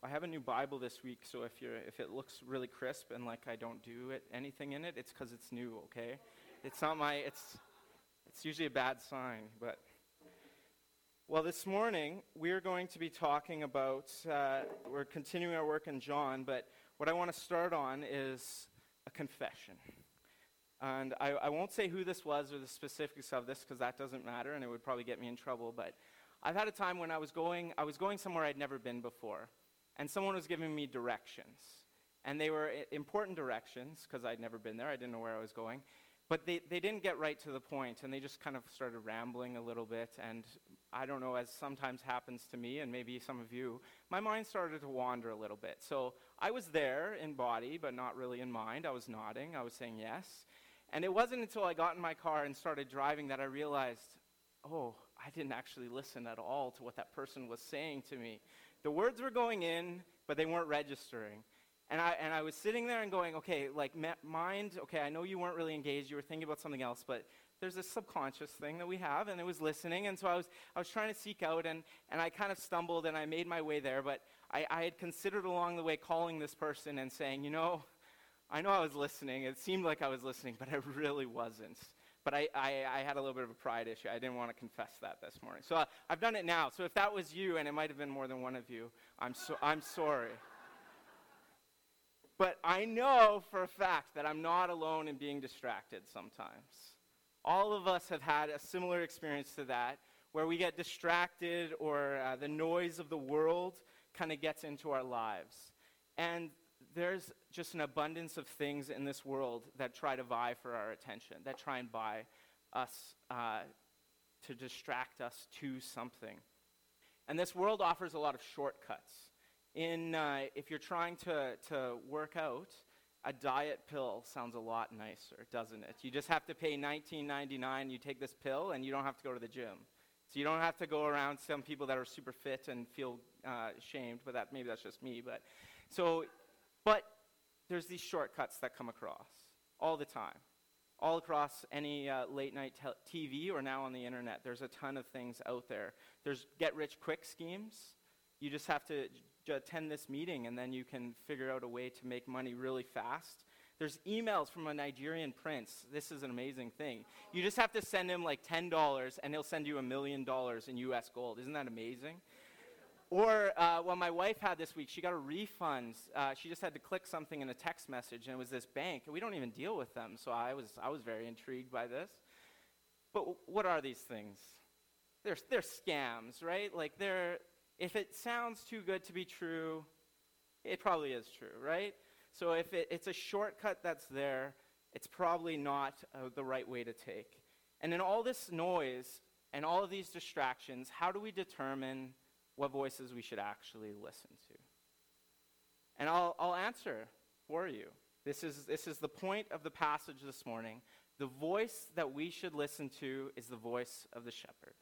I have a new Bible this week, so if you're if it looks really crisp and like I don't do it anything in it, it's because it's new. Okay, it's not my it's it's usually a bad sign, but. Well, this morning we're going to be talking about, uh, we're continuing our work in John, but what I want to start on is a confession. And I, I won't say who this was or the specifics of this because that doesn't matter and it would probably get me in trouble. But I've had a time when I was going, I was going somewhere I'd never been before and someone was giving me directions. And they were important directions because I'd never been there. I didn't know where I was going. But they, they didn't get right to the point, and they just kind of started rambling a little bit. And I don't know, as sometimes happens to me, and maybe some of you, my mind started to wander a little bit. So I was there in body, but not really in mind. I was nodding, I was saying yes. And it wasn't until I got in my car and started driving that I realized, oh, I didn't actually listen at all to what that person was saying to me. The words were going in, but they weren't registering. And I, and I was sitting there and going, okay, like, mind, okay, I know you weren't really engaged. You were thinking about something else, but there's this subconscious thing that we have, and it was listening. And so I was, I was trying to seek out, and, and I kind of stumbled, and I made my way there. But I, I had considered along the way calling this person and saying, you know, I know I was listening. It seemed like I was listening, but I really wasn't. But I, I, I, had a little bit of a pride issue. I didn't want to confess that this morning. So I, have done it now. So if that was you, and it might have been more than one of you, I'm, so, I'm sorry. But I know for a fact that I'm not alone in being distracted sometimes. All of us have had a similar experience to that, where we get distracted or uh, the noise of the world kind of gets into our lives. And there's just an abundance of things in this world that try to vie for our attention, that try and buy us uh, to distract us to something. And this world offers a lot of shortcuts. In, uh, if you're trying to, to work out, a diet pill sounds a lot nicer, doesn't it? You just have to pay $19.99, you take this pill, and you don't have to go to the gym. So you don't have to go around some people that are super fit and feel uh, ashamed, but that, maybe that's just me. But so but there's these shortcuts that come across all the time. All across any uh, late night te- TV or now on the internet, there's a ton of things out there. There's get rich quick schemes. You just have to j- attend this meeting and then you can figure out a way to make money really fast. There's emails from a Nigerian prince. This is an amazing thing. You just have to send him like $10 and he'll send you a million dollars in US gold. Isn't that amazing? Or uh, what my wife had this week, she got a refund. Uh, she just had to click something in a text message, and it was this bank. And we don't even deal with them, so I was, I was very intrigued by this. But w- what are these things? They're, they're scams, right? Like, they're, if it sounds too good to be true, it probably is true, right? So if it, it's a shortcut that's there, it's probably not uh, the right way to take. And in all this noise and all of these distractions, how do we determine what voices we should actually listen to. And I'll, I'll answer for you. This is, this is the point of the passage this morning. The voice that we should listen to is the voice of the shepherd.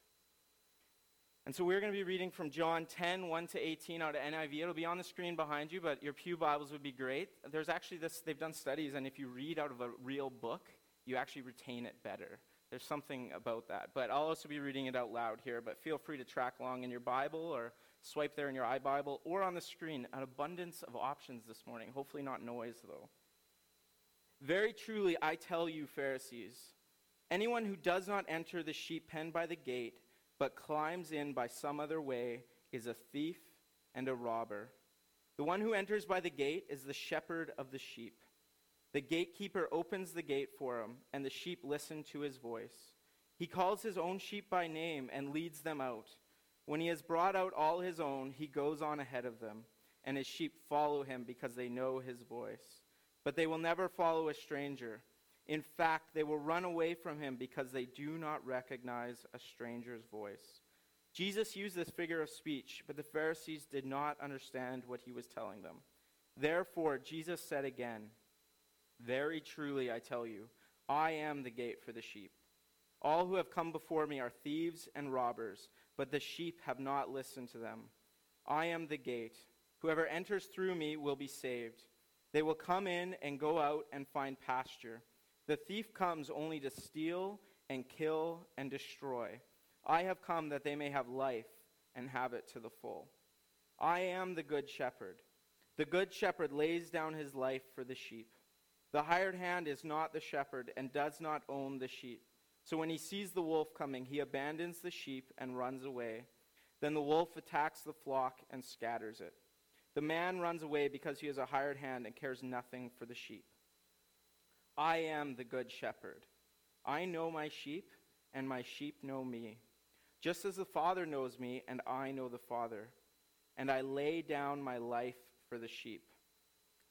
And so we're going to be reading from John 10, 1 to 18 out of NIV. It'll be on the screen behind you, but your Pew Bibles would be great. There's actually this, they've done studies, and if you read out of a real book, you actually retain it better. There's something about that. But I'll also be reading it out loud here, but feel free to track along in your Bible or swipe there in your iBible or on the screen. An abundance of options this morning. Hopefully, not noise, though. Very truly, I tell you, Pharisees, anyone who does not enter the sheep pen by the gate, but climbs in by some other way, is a thief and a robber. The one who enters by the gate is the shepherd of the sheep. The gatekeeper opens the gate for him, and the sheep listen to his voice. He calls his own sheep by name and leads them out. When he has brought out all his own, he goes on ahead of them, and his sheep follow him because they know his voice. But they will never follow a stranger. In fact, they will run away from him because they do not recognize a stranger's voice. Jesus used this figure of speech, but the Pharisees did not understand what he was telling them. Therefore, Jesus said again, very truly, I tell you, I am the gate for the sheep. All who have come before me are thieves and robbers, but the sheep have not listened to them. I am the gate. Whoever enters through me will be saved. They will come in and go out and find pasture. The thief comes only to steal and kill and destroy. I have come that they may have life and have it to the full. I am the good shepherd. The good shepherd lays down his life for the sheep. The hired hand is not the shepherd and does not own the sheep. So when he sees the wolf coming, he abandons the sheep and runs away. Then the wolf attacks the flock and scatters it. The man runs away because he is a hired hand and cares nothing for the sheep. I am the good shepherd. I know my sheep, and my sheep know me. Just as the Father knows me, and I know the Father. And I lay down my life for the sheep.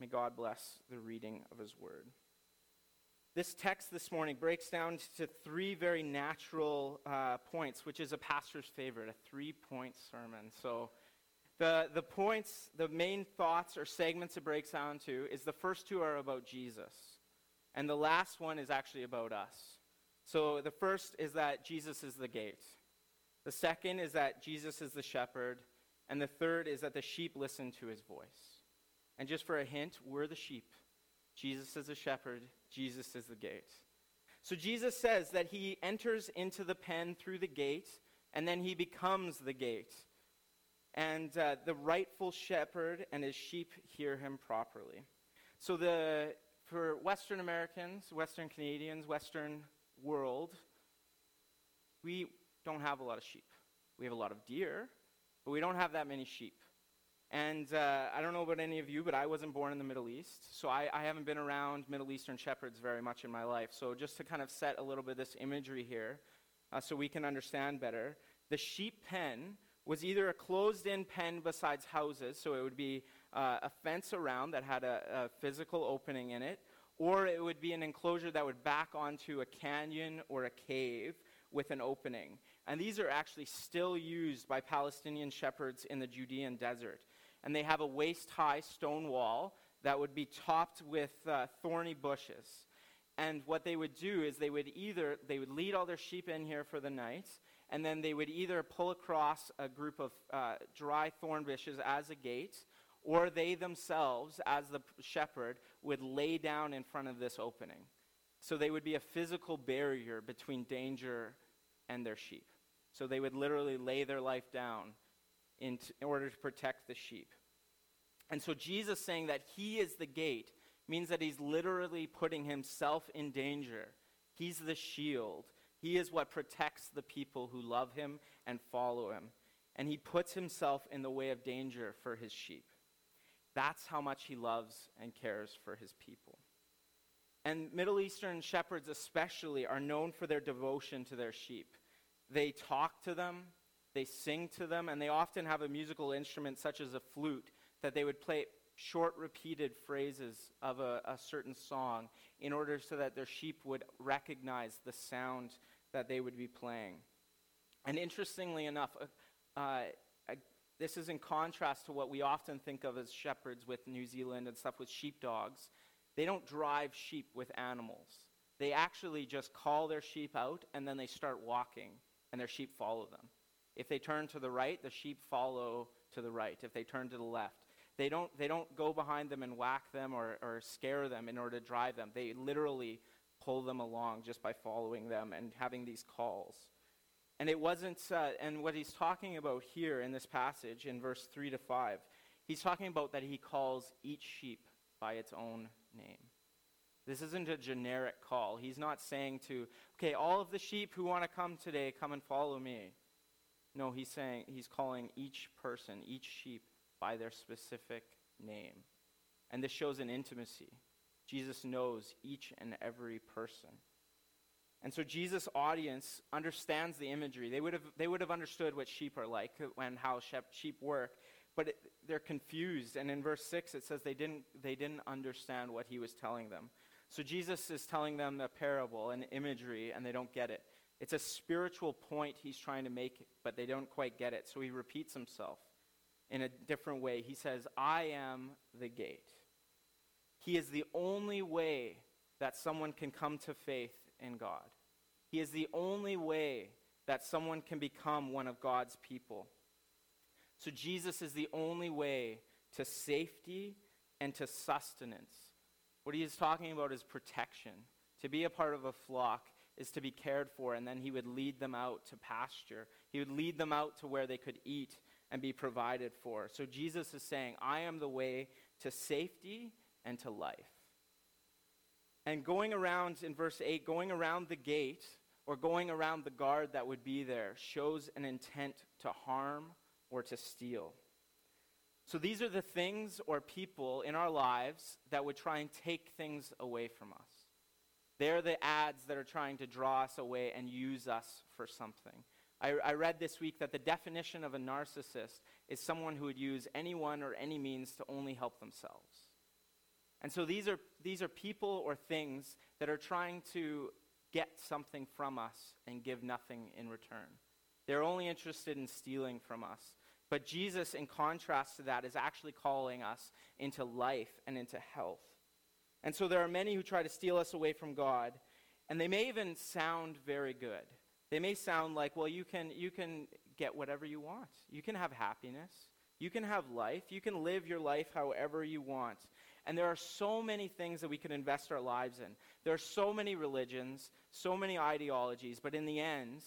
May God bless the reading of his word. This text this morning breaks down to three very natural uh, points, which is a pastor's favorite, a three point sermon. So, the, the points, the main thoughts or segments it breaks down to is the first two are about Jesus, and the last one is actually about us. So, the first is that Jesus is the gate, the second is that Jesus is the shepherd, and the third is that the sheep listen to his voice. And just for a hint, we're the sheep. Jesus is the shepherd, Jesus is the gate. So Jesus says that he enters into the pen through the gate, and then he becomes the gate. And uh, the rightful shepherd and his sheep hear him properly. So the, for Western Americans, Western Canadians, Western world, we don't have a lot of sheep. We have a lot of deer, but we don't have that many sheep. And uh, I don't know about any of you, but I wasn't born in the Middle East, so I, I, haven't been around Middle Eastern shepherds very much in my life. So just to kind of set a little bit of this imagery here, uh, so we can understand better, the sheep pen was either a closed-in pen besides houses, so it would be uh, a fence around that had a, a physical opening in it, or it would be an enclosure that would back onto a canyon or a cave with an opening. And these are actually still used by Palestinian shepherds in the Judean desert and they have a waist high stone wall that would be topped with uh, thorny bushes. And what they would do is they would either they would lead all their sheep in here for the night, and then they would either pull across a group of uh, dry thorn bushes as a gate, or they themselves, as the shepherd, would lay down in front of this opening. So they would be a physical barrier between danger and their sheep. So they would literally lay their life down in, t- in order to protect the sheep. And so Jesus saying that he is the gate means that he's literally putting himself in danger. He's the shield. He is what protects the people who love him and follow him. And he puts himself in the way of danger for his sheep. That's how much he loves and cares for his people. And Middle Eastern shepherds, especially, are known for their devotion to their sheep. They talk to them, they sing to them, and they often have a musical instrument such as a flute that they would play short repeated phrases of a, a, certain song in order so that their sheep would recognize the sound that they would be playing. And interestingly enough, uh, uh, this is in contrast to what we often think of as shepherds with New Zealand and stuff with sheepdogs. They don't drive sheep with animals. They actually just call their sheep out and then they start walking, and their sheep follow them. If they turn to the right, the sheep follow to the right. If they turn to the left, they don't, they don't go behind them and whack them or, or scare them in order to drive them. They literally pull them along just by following them and having these calls. And it wasn't, uh, and what he's talking about here in this passage in verse 3 to 5, he's talking about that he calls each sheep by its own name. This isn't a generic call. He's not saying to, okay, all of the sheep who want to come today, come and follow me. No, he's saying, he's calling each person, each sheep, by their specific name. And this shows an intimacy. Jesus knows each and every person. And so Jesus' audience understands the imagery. They would have, they would have understood what sheep are like and how sheep work, but it, they're confused. And in verse 6, it says they didn't, they didn't understand what he was telling them. So Jesus is telling them a parable, an imagery, and they don't get it. It's a spiritual point he's trying to make, but they don't quite get it. So he repeats himself. in a different way. He says, I am the gate. He is the only way that someone can come to faith in God. He is the only way that someone can become one of God's people. So Jesus is the only way to safety and to sustenance. What he is talking about is protection. To be a part of a flock is to be cared for, and then he would lead them out to pasture. He would lead them out to where they could eat and be provided for. So Jesus is saying, I am the way to safety and to life. And going around in verse 8, going around the gate or going around the guard that would be there shows an intent to harm or to steal. So these are the things or people in our lives that would try and take things away from us. They're the ads that are trying to draw us away and use us for something. I, I, read this week that the definition of a narcissist is someone who would use anyone or any means to only help themselves. And so these are, these are people or things that are trying to get something from us and give nothing in return. They're only interested in stealing from us. But Jesus, in contrast to that, is actually calling us into life and into health. And so there are many who try to steal us away from God, and they may even sound very good. They may sound like, well, you can, you can get whatever you want. You can have happiness. You can have life. You can live your life however you want. And there are so many things that we can invest our lives in. There are so many religions, so many ideologies, but in the end,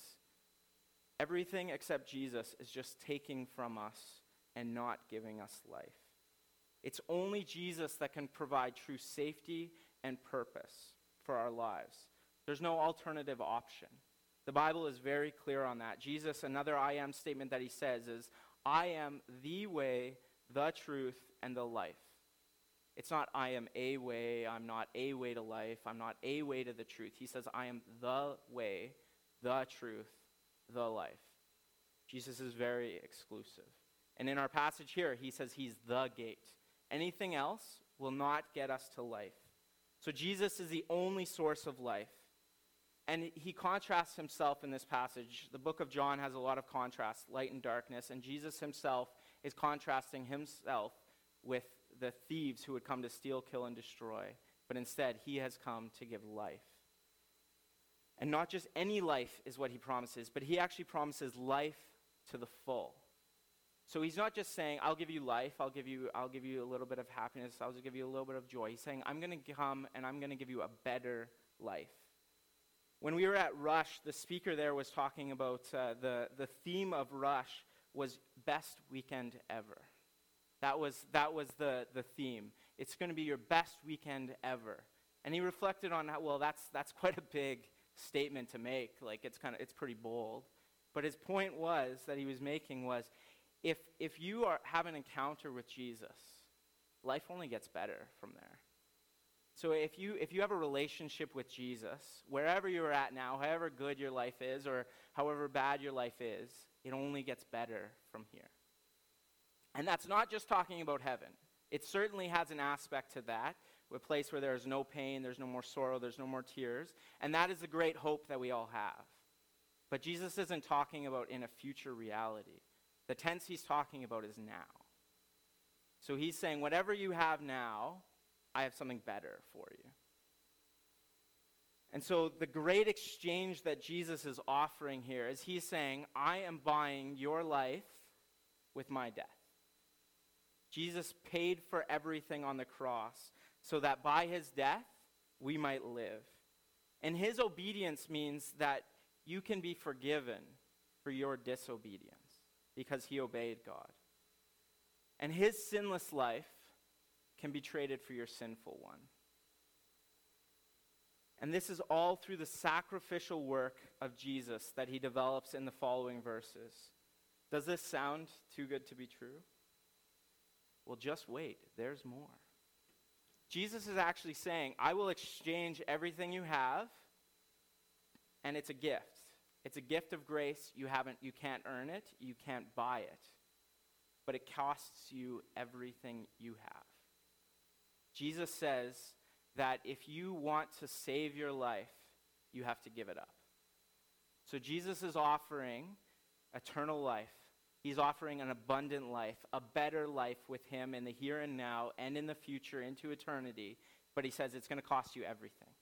everything except Jesus is just taking from us and not giving us life. It's only Jesus that can provide true safety and purpose for our lives. There's no alternative option. The Bible is very clear on that. Jesus, another I am statement that he says is, I am the way, the truth, and the life. It's not, I am a way, I'm not a way to life, I'm not a way to the truth. He says, I am the way, the truth, the life. Jesus is very exclusive. And in our passage here, he says he's the gate. Anything else will not get us to life. So Jesus is the only source of life. And he contrasts himself in this passage. The book of John has a lot of contrast, light and darkness, and Jesus himself is contrasting himself with the thieves who would come to steal, kill, and destroy. But instead, he has come to give life. And not just any life is what he promises, but he actually promises life to the full. So he's not just saying, I'll give you life, I'll give you, I'll give you a little bit of happiness, I'll give you a little bit of joy. He's saying, I'm going to come and I'm going to give you a better life. When we were at Rush, the speaker there was talking about uh, the, the theme of Rush was best weekend ever. That was, that was the, the theme. It's going to be your best weekend ever. And he reflected on that, well, that's, that's quite a big statement to make. Like, it's, kind of, it's pretty bold. But his point was, that he was making was, if, if you are, have an encounter with Jesus, life only gets better from there. So if you, if you have a relationship with Jesus, wherever you're at now, however good your life is or however bad your life is, it only gets better from here. And that's not just talking about heaven. It certainly has an aspect to that, a place where there is no pain, there's no more sorrow, there's no more tears. And that is the great hope that we all have. But Jesus isn't talking about in a future reality. The tense he's talking about is now. So he's saying, whatever you have now, I have something better for you. And so the great exchange that Jesus is offering here is he's saying, I am buying your life with my death. Jesus paid for everything on the cross so that by his death we might live. And his obedience means that you can be forgiven for your disobedience because he obeyed God. And his sinless life can be traded for your sinful one. And this is all through the sacrificial work of Jesus that he develops in the following verses. Does this sound too good to be true? Well, just wait, there's more. Jesus is actually saying, I will exchange everything you have, and it's a gift. It's a gift of grace. You haven't you can't earn it, you can't buy it. But it costs you everything you have. Jesus says that if you want to save your life, you have to give it up. So Jesus is offering eternal life He's offering an abundant life, a better life with Him in the here and now and in the future into eternity. But He says it's going to cost you everything.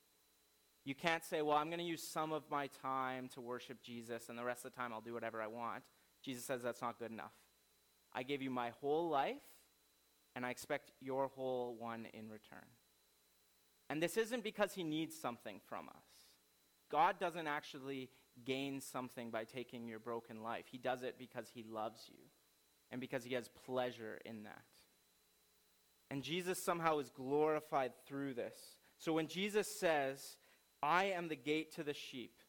You can't say, well, I'm going to use some of my time to worship Jesus, and the rest of the time I'll do whatever I want. Jesus says that's not good enough. I gave you my whole life, and I expect your whole one in return. And this isn't because he needs something from us. God doesn't actually gain something by taking your broken life. He does it because he loves you and because he has pleasure in that. And Jesus somehow is glorified through this. So when Jesus says, I am the gate to the sheep,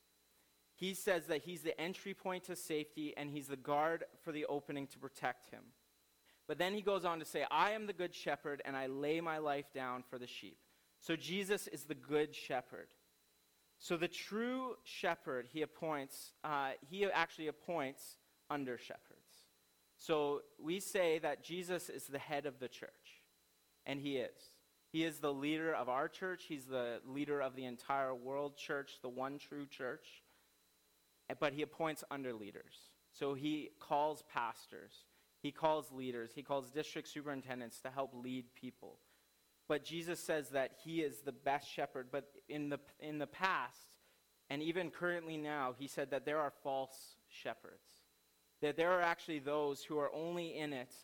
he says that he's the entry point to safety and he's the guard for the opening to protect him. But then he goes on to say, I am the good shepherd and I lay my life down for the sheep. So Jesus is the good shepherd. So the true shepherd, he appoints, uh, he actually appoints under shepherds. So we say that Jesus is the head of the church, and he is. He is the leader of our church. He's the leader of the entire world church, the one true church. Eh, but he appoints under leaders. So he calls pastors, he calls leaders, he calls district superintendents to help lead people. But Jesus says that he is the best shepherd. But in the, in the past, and even currently now, he said that there are false shepherds. That there are actually those who are only in it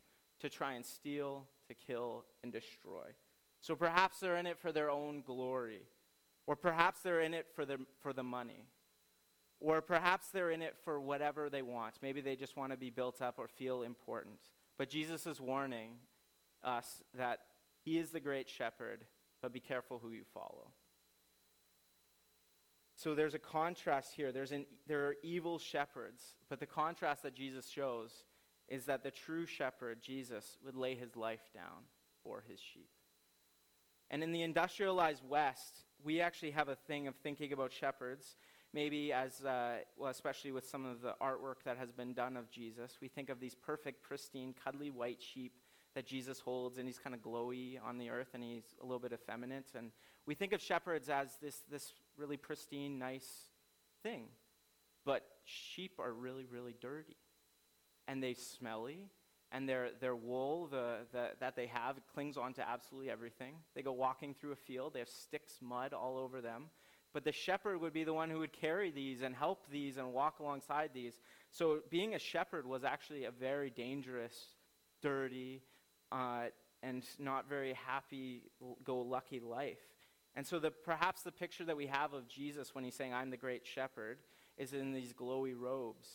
to try and steal, to kill, and destroy. So perhaps they're in it for their own glory. Or perhaps they're in it for the, for the money. Or perhaps they're in it for whatever they want. Maybe they just want to be built up or feel important. But Jesus is warning us that he is the great shepherd, but be careful who you follow. So there's a contrast here. There's an, there are evil shepherds, but the contrast that Jesus shows is that the true shepherd, Jesus, would lay his life down for his sheep. And in the industrialized West, we actually have a thing of thinking about shepherds, maybe as, uh, well, especially with some of the artwork that has been done of Jesus. We think of these perfect, pristine, cuddly white sheep that Jesus holds, and he's kind of glowy on the earth, and he's a little bit effeminate. And we think of shepherds as this, this really pristine, nice thing. But sheep are really, really dirty. And they smelly, and their, their wool the, the, that they have clings onto absolutely everything. They go walking through a field, they have sticks, mud all over them. But the shepherd would be the one who would carry these and help these and walk alongside these. So being a shepherd was actually a very dangerous, dirty, uh, and not very happy go lucky life. And so the, perhaps the picture that we have of Jesus when he's saying, I'm the great shepherd, is in these glowy robes.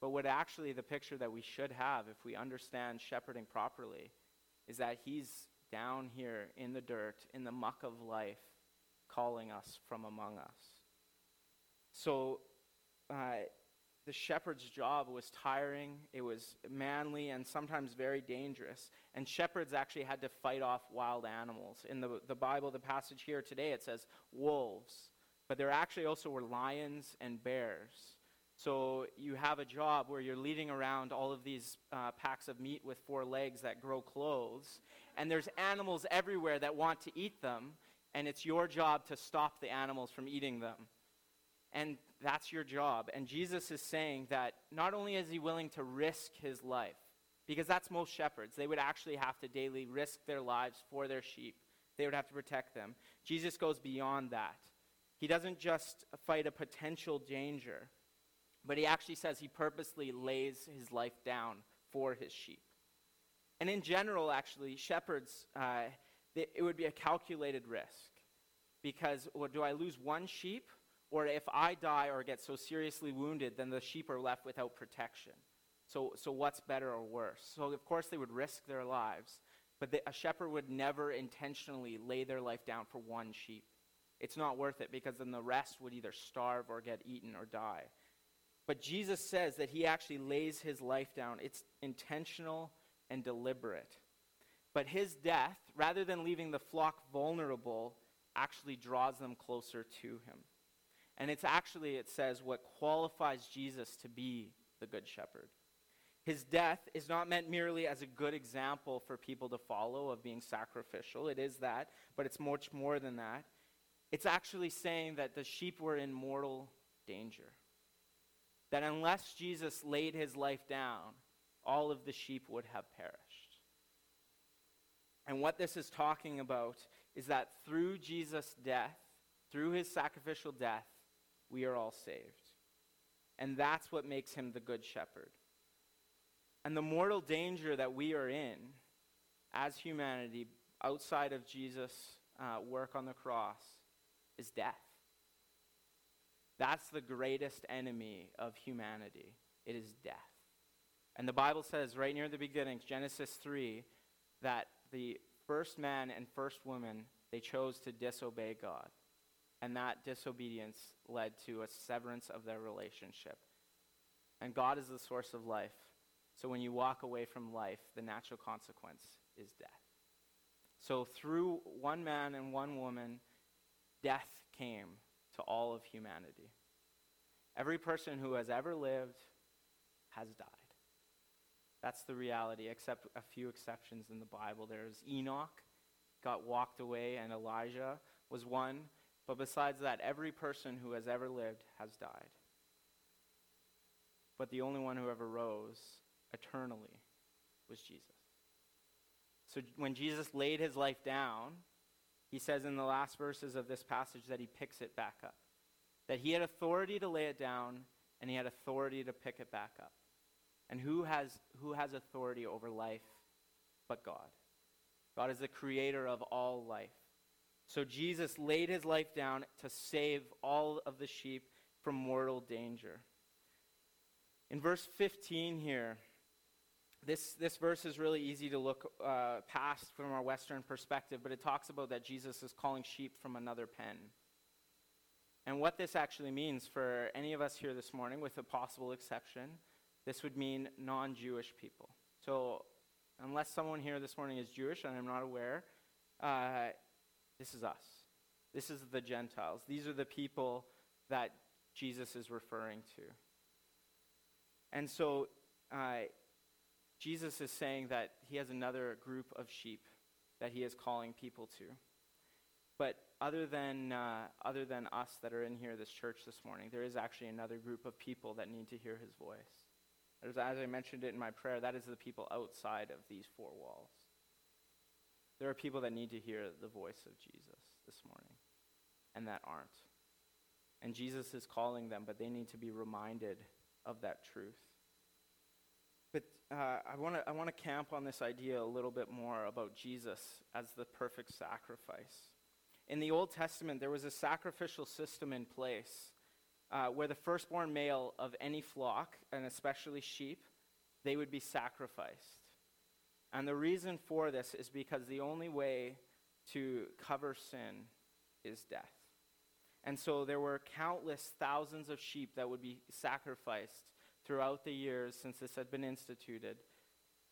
But what actually the picture that we should have, if we understand shepherding properly, is that he's down here in the dirt, in the muck of life, calling us from among us. So uh, the shepherd's job was tiring, it was manly, and sometimes very dangerous. And shepherds actually had to fight off wild animals. In the, the Bible, the passage here today, it says wolves. But there actually also were lions and bears. So you have a job where you're leading around all of these uh, packs of meat with four legs that grow clothes, and there's animals everywhere that want to eat them, and it's your job to stop the animals from eating them. And that's your job. And Jesus is saying that not only is he willing to risk his life, because that's most shepherds, they would actually have to daily risk their lives for their sheep, they would have to protect them. Jesus goes beyond that. He doesn't just fight a potential danger, but he actually says he purposely lays his life down for his sheep. And in general, actually, shepherds, uh, it would be a calculated risk. Because well, do I lose one sheep or if I die or get so seriously wounded, then the sheep are left without protection. So, so what's better or worse? So, of course, they would risk their lives, but the, a shepherd would never intentionally lay their life down for one sheep. It's not worth it because then the rest would either starve or get eaten or die. But Jesus says that he actually lays his life down. It's intentional and deliberate. But his death, rather than leaving the flock vulnerable, actually draws them closer to him. And it's actually, it says, what qualifies Jesus to be the Good Shepherd. His death is not meant merely as a good example for people to follow of being sacrificial. It is that, but it's much more than that. It's actually saying that the sheep were in mortal danger. That unless Jesus laid his life down, all of the sheep would have perished. And what this is talking about is that through Jesus' death, through his sacrificial death, we are all saved. And that's what makes him the good shepherd. And the mortal danger that we are in as humanity outside of Jesus' uh, work on the cross is death. That's the greatest enemy of humanity. It is death. And the Bible says right near the beginning, Genesis 3, that the first man and first woman, they chose to disobey God. And that disobedience led to a severance of their relationship. And God is the source of life. So when you walk away from life, the natural consequence is death. So through one man and one woman, death came to all of humanity. Every person who has ever lived has died. That's the reality, except a few exceptions in the Bible. There's Enoch, got walked away, and Elijah was one. But besides that, every person who has ever lived has died. But the only one who ever rose eternally was Jesus. So when Jesus laid his life down, he says in the last verses of this passage that he picks it back up. That he had authority to lay it down and he had authority to pick it back up. And who has, who has authority over life but God? God is the creator of all life. So Jesus laid his life down to save all of the sheep from mortal danger. In verse 15 here, this, this verse is really easy to look uh, past from our Western perspective, but it talks about that Jesus is calling sheep from another pen. And what this actually means for any of us here this morning, with a possible exception, this would mean non Jewish people. So, unless someone here this morning is Jewish, and I'm not aware, uh, this is us. This is the Gentiles. These are the people that Jesus is referring to. And so, uh, Jesus is saying that he has another group of sheep that he is calling people to. But other than, uh, other than us that are in here, this church this morning, there is actually another group of people that need to hear his voice. As, as I mentioned it in my prayer, that is the people outside of these four walls. There are people that need to hear the voice of Jesus this morning, and that aren't. And Jesus is calling them, but they need to be reminded of that truth. Uh, I want to I want to camp on this idea a little bit more about Jesus as the perfect sacrifice. In the Old Testament, there was a sacrificial system in place uh, where the firstborn male of any flock, and especially sheep, they would be sacrificed. And the reason for this is because the only way to cover sin is death. And so there were countless thousands of sheep that would be sacrificed throughout the years since this had been instituted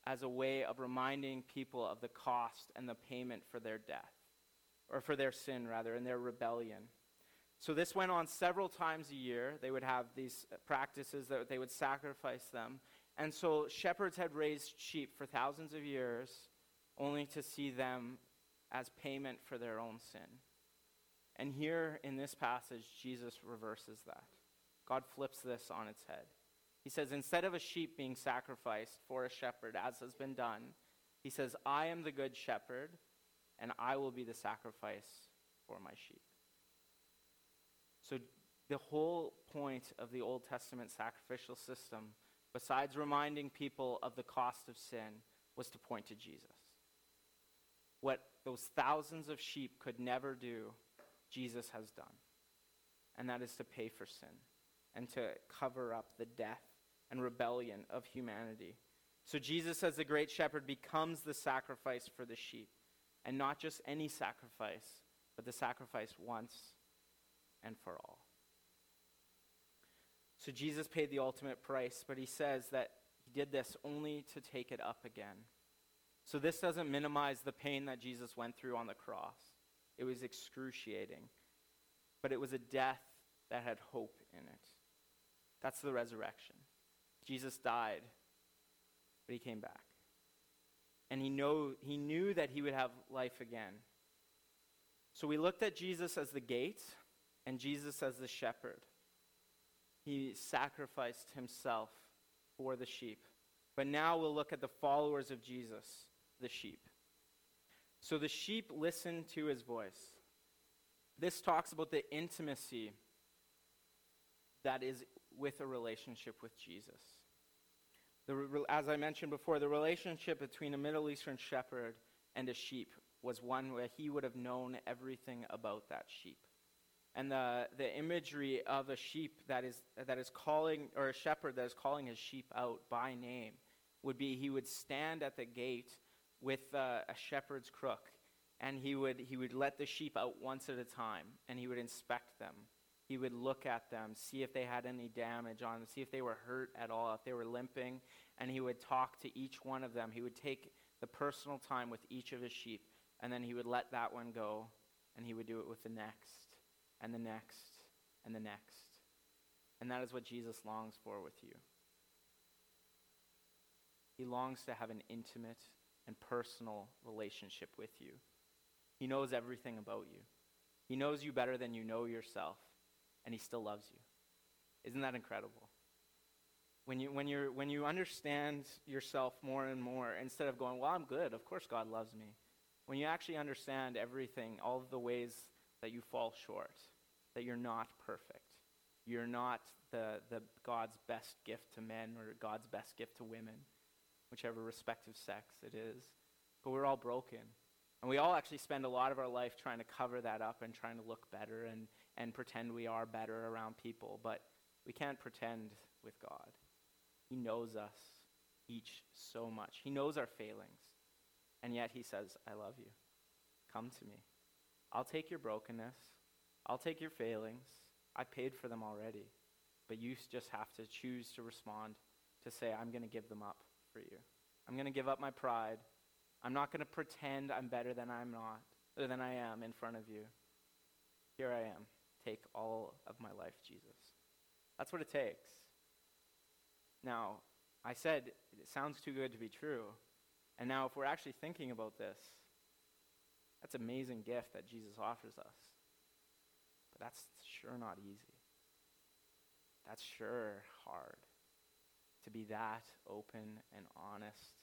as a way of reminding people of the cost and the payment for their death, or for their sin, rather, and their rebellion. So this went on several times a year. They would have these practices that they would sacrifice them. And so shepherds had raised sheep for thousands of years only to see them as payment for their own sin. And here in this passage, Jesus reverses that. God flips this on its head. He says, instead of a sheep being sacrificed for a shepherd, as has been done, he says, I am the good shepherd, and I will be the sacrifice for my sheep. So, the whole point of the Old Testament sacrificial system, besides reminding people of the cost of sin, was to point to Jesus. What those thousands of sheep could never do, Jesus has done. And that is to pay for sin and to cover up the death and rebellion of humanity. So Jesus, as the great shepherd, becomes the sacrifice for the sheep. And not just any sacrifice, but the sacrifice once and for all. So Jesus paid the ultimate price, but he says that he did this only to take it up again. So this doesn't minimize the pain that Jesus went through on the cross. It was excruciating, but it was a death that had hope in it. That's the resurrection. Jesus died, but he came back. And he, know, he knew that he would have life again. So we looked at Jesus as the gate and Jesus as the shepherd. He sacrificed himself for the sheep. But now we'll look at the followers of Jesus, the sheep. So the sheep listen to his voice. This talks about the intimacy that is with a relationship with Jesus. The, as I mentioned before, the relationship between a Middle Eastern shepherd and a sheep was one where he would have known everything about that sheep. And the, the imagery of a sheep that is, that is calling, or a shepherd that is calling his sheep out by name, would be he would stand at the gate with uh, a shepherd's crook, and he would, he would let the sheep out once at a time, and he would inspect them. He would look at them, see if they had any damage on them, see if they were hurt at all, if they were limping, and he would talk to each one of them. He would take the personal time with each of his sheep, and then he would let that one go, and he would do it with the next and the next and the next. And that is what Jesus longs for with you. He longs to have an intimate and personal relationship with you. He knows everything about you. He knows you better than you know yourself, and he still loves you. Isn't that incredible? When you, when, you're, when you understand yourself more and more, instead of going, Well, I'm good, of course God loves me. When you actually understand everything, all of the ways that you fall short, that you're not perfect. You're not the, the God's best gift to men or God's best gift to women, whichever respective sex it is. But we're all broken. And we all actually spend a lot of our life trying to cover that up and trying to look better and, and pretend we are better around people. But we can't pretend with God. He knows us each so much. He knows our failings. And yet he says, I love you. Come to me. I'll take your brokenness. I'll take your failings. I paid for them already. But you just have to choose to respond to say, I'm going to give them up for you. I'm going to give up my pride. I'm not going to pretend I'm better than I'm not, than I am in front of you. Here I am. Take all of my life, Jesus. That's what it takes. Now, I said it sounds too good to be true. And now, if we're actually thinking about this, that's an amazing gift that Jesus offers us. But that's sure not easy. That's sure hard to be that open and honest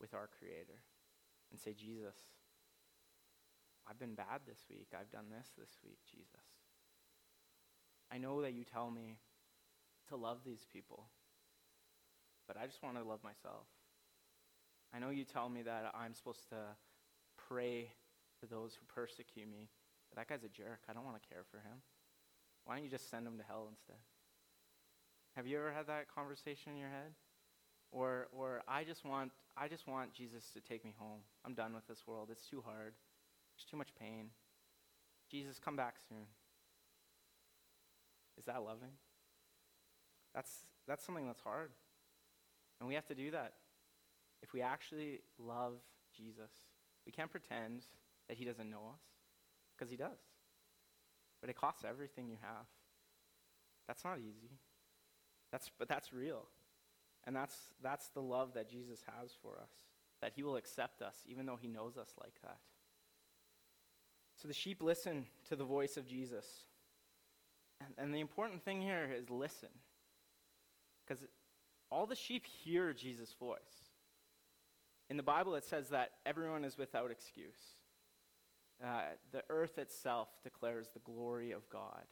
with our Creator and say, Jesus, I've been bad this week. I've done this this week, Jesus. I know that you tell me to love these people, but I just want to love myself. I know you tell me that I'm supposed to pray to those who persecute me. But that guy's a jerk. I don't want to care for him. Why don't you just send him to hell instead? Have you ever had that conversation in your head? Or, or I just want, I just want Jesus to take me home. I'm done with this world. It's too hard. There's too much pain. Jesus, come back soon. Is that loving? That's, that's something that's hard. And we have to do that. If we actually love Jesus, we can't pretend that he doesn't know us? Because he does. But it costs everything you have. That's not easy. That's, but that's real. And that's, that's the love that Jesus has for us, that he will accept us even though he knows us like that. So the sheep listen to the voice of Jesus. And, the important thing here is listen. Because all the sheep hear Jesus' voice. In the Bible, it says that everyone is without excuse. Uh, the earth itself declares the glory of God.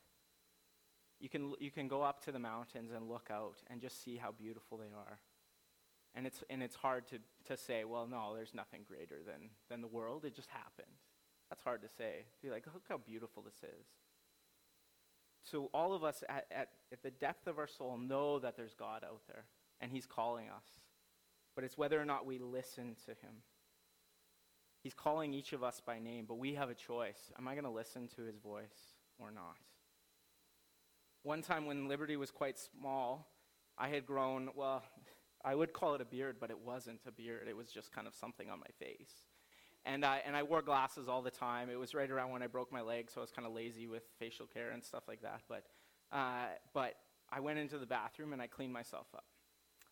You can, you can go up to the mountains and look out and just see how beautiful they are. And it's, and it's hard to, to say, well, no, there's nothing greater than, than the world. It just happened. That's hard to say. Be like, look how beautiful this is. So all of us at, at, at the depth of our soul know that there's God out there, and he's calling us. But it's whether or not we listen to him. He's calling each of us by name, but we have a choice. Am I going to listen to his voice or not? One time when Liberty was quite small, I had grown, well, I would call it a beard, but it wasn't a beard. It was just kind of something on my face. And I, and I wore glasses all the time. It was right around when I broke my leg, so I was kind of lazy with facial care and stuff like that. But, uh, but I went into the bathroom and I cleaned myself up.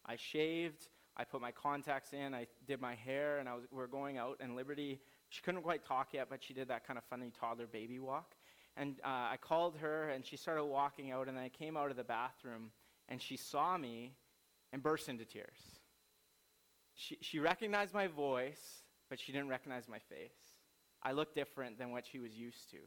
I shaved, I put my contacts in, I did my hair, and I was, we were going out, and Liberty, she couldn't quite talk yet, but she did that kind of funny toddler baby walk. And uh, I called her, and she started walking out, and I came out of the bathroom, and she saw me and burst into tears. she, she recognized my voice, but she didn't recognize my face. I looked different than what she was used to.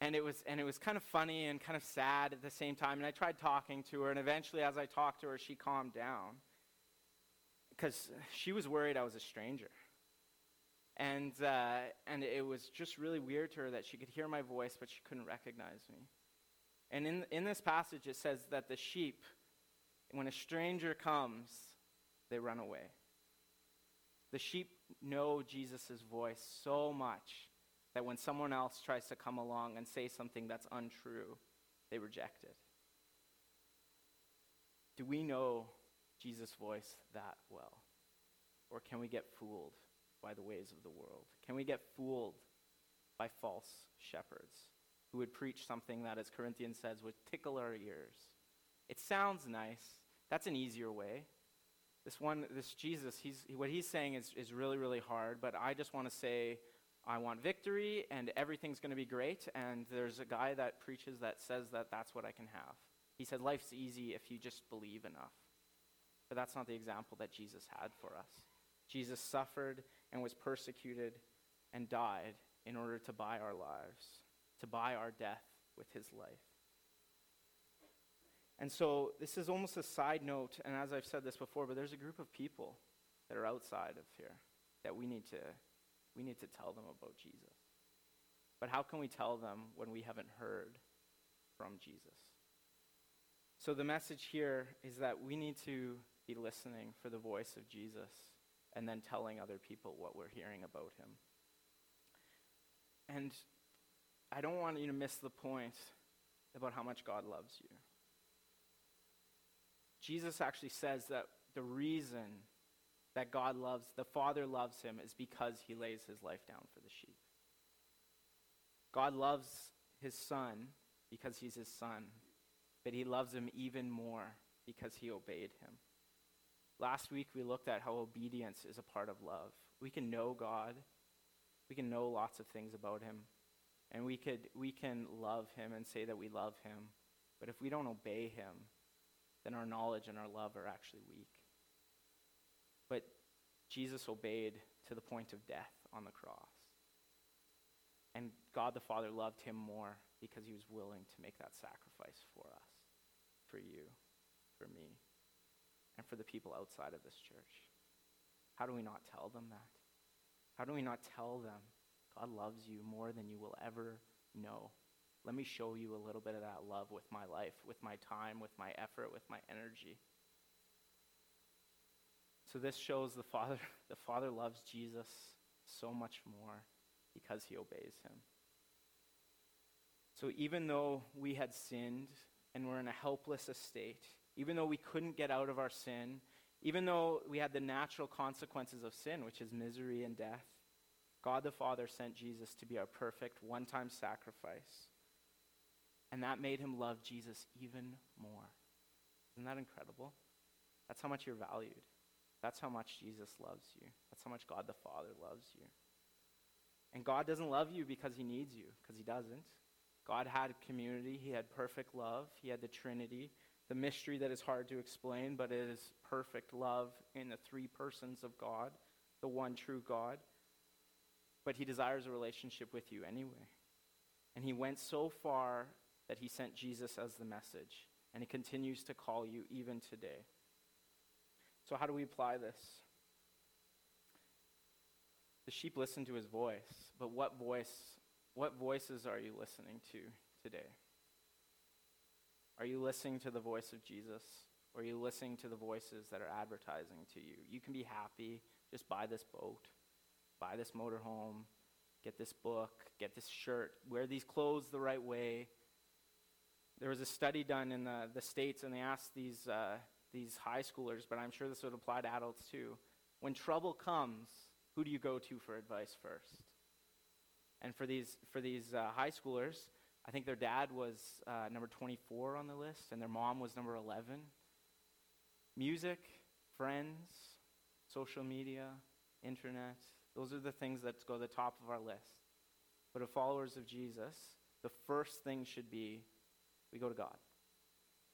And it was and it was kind of funny and kind of sad at the same time. And I tried talking to her, and eventually, as I talked to her, she calmed down because she was worried I was a stranger. And uh, and it was just really weird to her that she could hear my voice, but she couldn't recognize me. And in in this passage, it says that the sheep, when a stranger comes, they run away. The sheep know Jesus' voice so much that when someone else tries to come along and say something that's untrue, they reject it. Do we know Jesus' voice that well? Or can we get fooled by the ways of the world? Can we get fooled by false shepherds who would preach something that, as Corinthians says, would tickle our ears? It sounds nice. That's an easier way. This one, this Jesus, he's, what he's saying is, is really, really hard, but I just want to say, I want victory and everything's going to be great. And there's a guy that preaches that says that that's what I can have. He said, Life's easy if you just believe enough. But that's not the example that Jesus had for us. Jesus suffered and was persecuted and died in order to buy our lives, to buy our death with his life. And so this is almost a side note, and as I've said this before, but there's a group of people that are outside of here that we need to we need to tell them about Jesus. But how can we tell them when we haven't heard from Jesus? So the message here is that we need to be listening for the voice of Jesus and then telling other people what we're hearing about him. And I don't want you to miss the point about how much God loves you. Jesus actually says that the reason that God loves, the Father loves him, is because he lays his life down for the sheep. God loves his Son because he's his Son, but he loves him even more because he obeyed him. Last week we looked at how obedience is a part of love. We can know God, we can know lots of things about him, and we, could, we can love him and say that we love him, but if we don't obey him, then our knowledge and our love are actually weak. But Jesus obeyed to the point of death on the cross. And God the Father loved him more because he was willing to make that sacrifice for us, for you, for me, and for the people outside of this church. How do we not tell them that? How do we not tell them God loves you more than you will ever know? Let me show you a little bit of that love with my life, with my time, with my effort, with my energy. So this shows the Father, the Father loves Jesus so much more because he obeys him. So even though we had sinned and were in a helpless estate, even though we couldn't get out of our sin, even though we had the natural consequences of sin, which is misery and death, God the Father sent Jesus to be our perfect one time sacrifice and that made him love Jesus even more. Isn't that incredible? That's how much you're valued. That's how much Jesus loves you. That's how much God the Father loves you. And God doesn't love you because he needs you, because he doesn't. God had community, he had perfect love, he had the Trinity, the mystery that is hard to explain, but it is perfect love in the three persons of God, the one true God. But he desires a relationship with you anyway. And he went so far that he sent Jesus as the message, and he continues to call you even today. So, how do we apply this? The sheep listen to his voice, but what voice, what voices are you listening to today? Are you listening to the voice of Jesus? Or are you listening to the voices that are advertising to you? You can be happy, just buy this boat, buy this motorhome, get this book, get this shirt, wear these clothes the right way, there was a study done in the, the States, and they asked these, uh, these high schoolers, but I'm sure this would apply to adults too. When trouble comes, who do you go to for advice first? And for these, for these uh, high schoolers, I think their dad was uh, number 24 on the list, and their mom was number 11. Music, friends, social media, internet, those are the things that go to the top of our list. But as followers of Jesus, the first thing should be we go to God.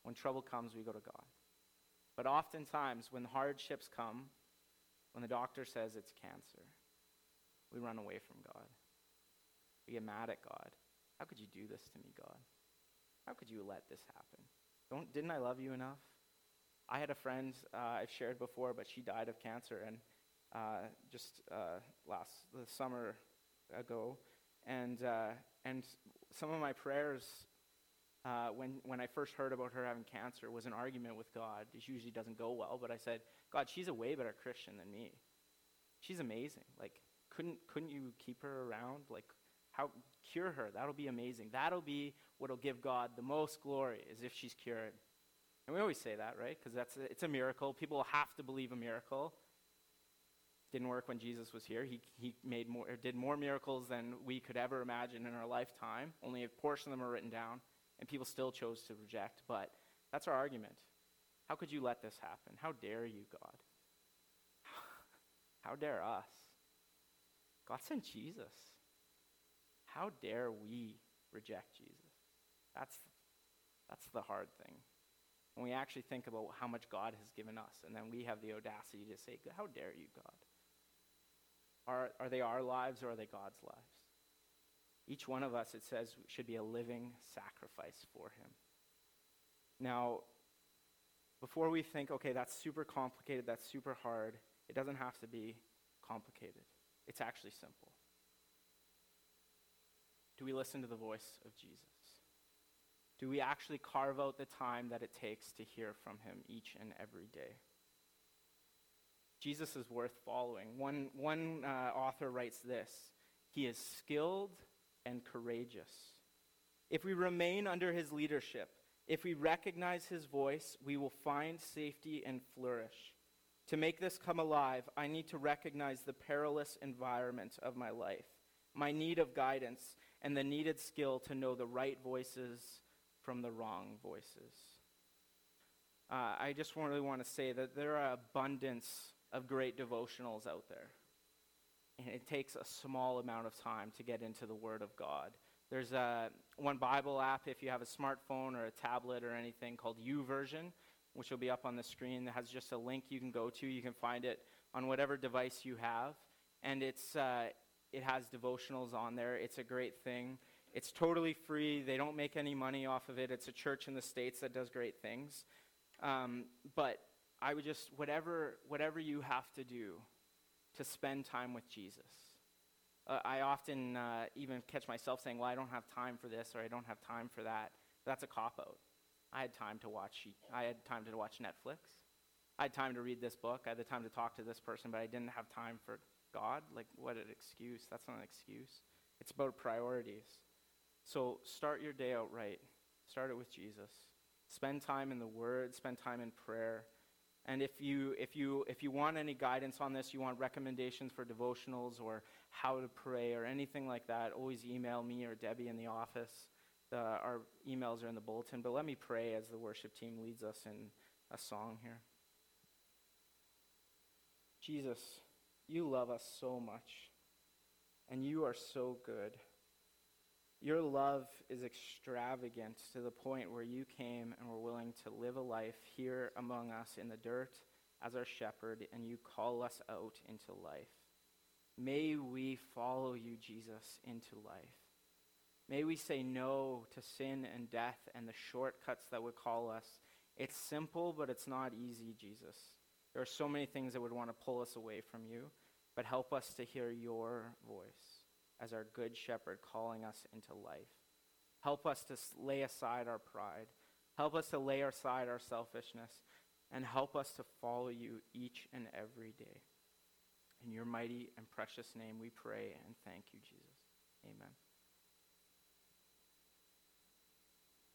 When trouble comes, we go to God. But oftentimes, when hardships come, When the doctor says it's cancer, we run away from God. We get mad at God. How could you do this to me, God? How could you let this happen? Don't, didn't I love you enough? I had a friend uh, I've shared before, but she died of cancer, and uh, just uh, last the summer ago, and uh, and some of my prayers uh, when when I first heard about her having cancer was an argument with God. It usually doesn't go well, but I said, God, she's a way better Christian than me. She's amazing. Like, couldn't couldn't you keep her around? Like, how cure her? That'll be amazing. That'll be what'll give God the most glory, is if she's cured. And we always say that, right? Because that's it's a miracle. People have to believe a miracle. Didn't work when Jesus was here. He, he made more, did more miracles than we could ever imagine in our lifetime. Only a portion of them are written down, and people still chose to reject. But that's our argument. How could you let this happen? How dare you, God? How dare us? God sent Jesus. How dare we reject Jesus? That's, that's the hard thing when we actually think about how much God has given us, and then we have the audacity to say, How dare you, God? Are, are they our lives or are they God's lives? Each one of us, it says, should be a living sacrifice for Him. Now, before we think, okay, that's super complicated, that's super hard, it doesn't have to be complicated. It's actually simple. Do we listen to the voice of Jesus? Do we actually carve out the time that it takes to hear from him each and every day? Jesus is worth following. One, one uh, author writes this He is skilled and courageous. If we remain under his leadership, if we recognize his voice, we will find safety and flourish. To make this come alive, I need to recognize the perilous environment of my life, my need of guidance, and the needed skill to know the right voices from the wrong voices. Uh, I just really want to say that there are abundance of great devotionals out there. And it takes a small amount of time to get into the Word of God. There's a, one Bible app if you have a smartphone or a tablet or anything called YouVersion, which will be up on the screen. That has just a link you can go to. You can find it on whatever device you have. And it's, uh, it has devotionals on there. It's a great thing. It's totally free. They don't make any money off of it. It's a church in the States that does great things. Um, but I would just, whatever, whatever you have to do to spend time with Jesus. Uh, I often uh, even catch myself saying, well, I don't have time for this or I don't have time for that. That's a cop out. I had time to watch, I had time to watch Netflix. I had time to read this book. I had the time to talk to this person, but I didn't have time for God. Like, what an excuse. That's not an excuse. It's about priorities. So start your day out right. Start it with Jesus. Spend time in the Word, spend time in prayer. And if you, if, you, if you want any guidance on this, you want recommendations for devotionals or how to pray or anything like that, always email me or Debbie in the office. Our emails are in the bulletin. But let me pray as the worship team leads us in a song here. Jesus, you love us so much, and you are so good. Your love is extravagant to the point where you came and were willing to live a life here among us in the dirt as our shepherd, and you call us out into life. May we follow you, Jesus, into life. May we say no to sin and death and the shortcuts that would call us. It's simple, but it's not easy, Jesus. There are so many things that would want to pull us away from you, but help us to hear your voice as our good shepherd calling us into life. Help us to lay aside our pride. Help us to lay aside our selfishness. And help us to follow you each and every day. In your mighty and precious name we pray and thank you, Jesus. Amen.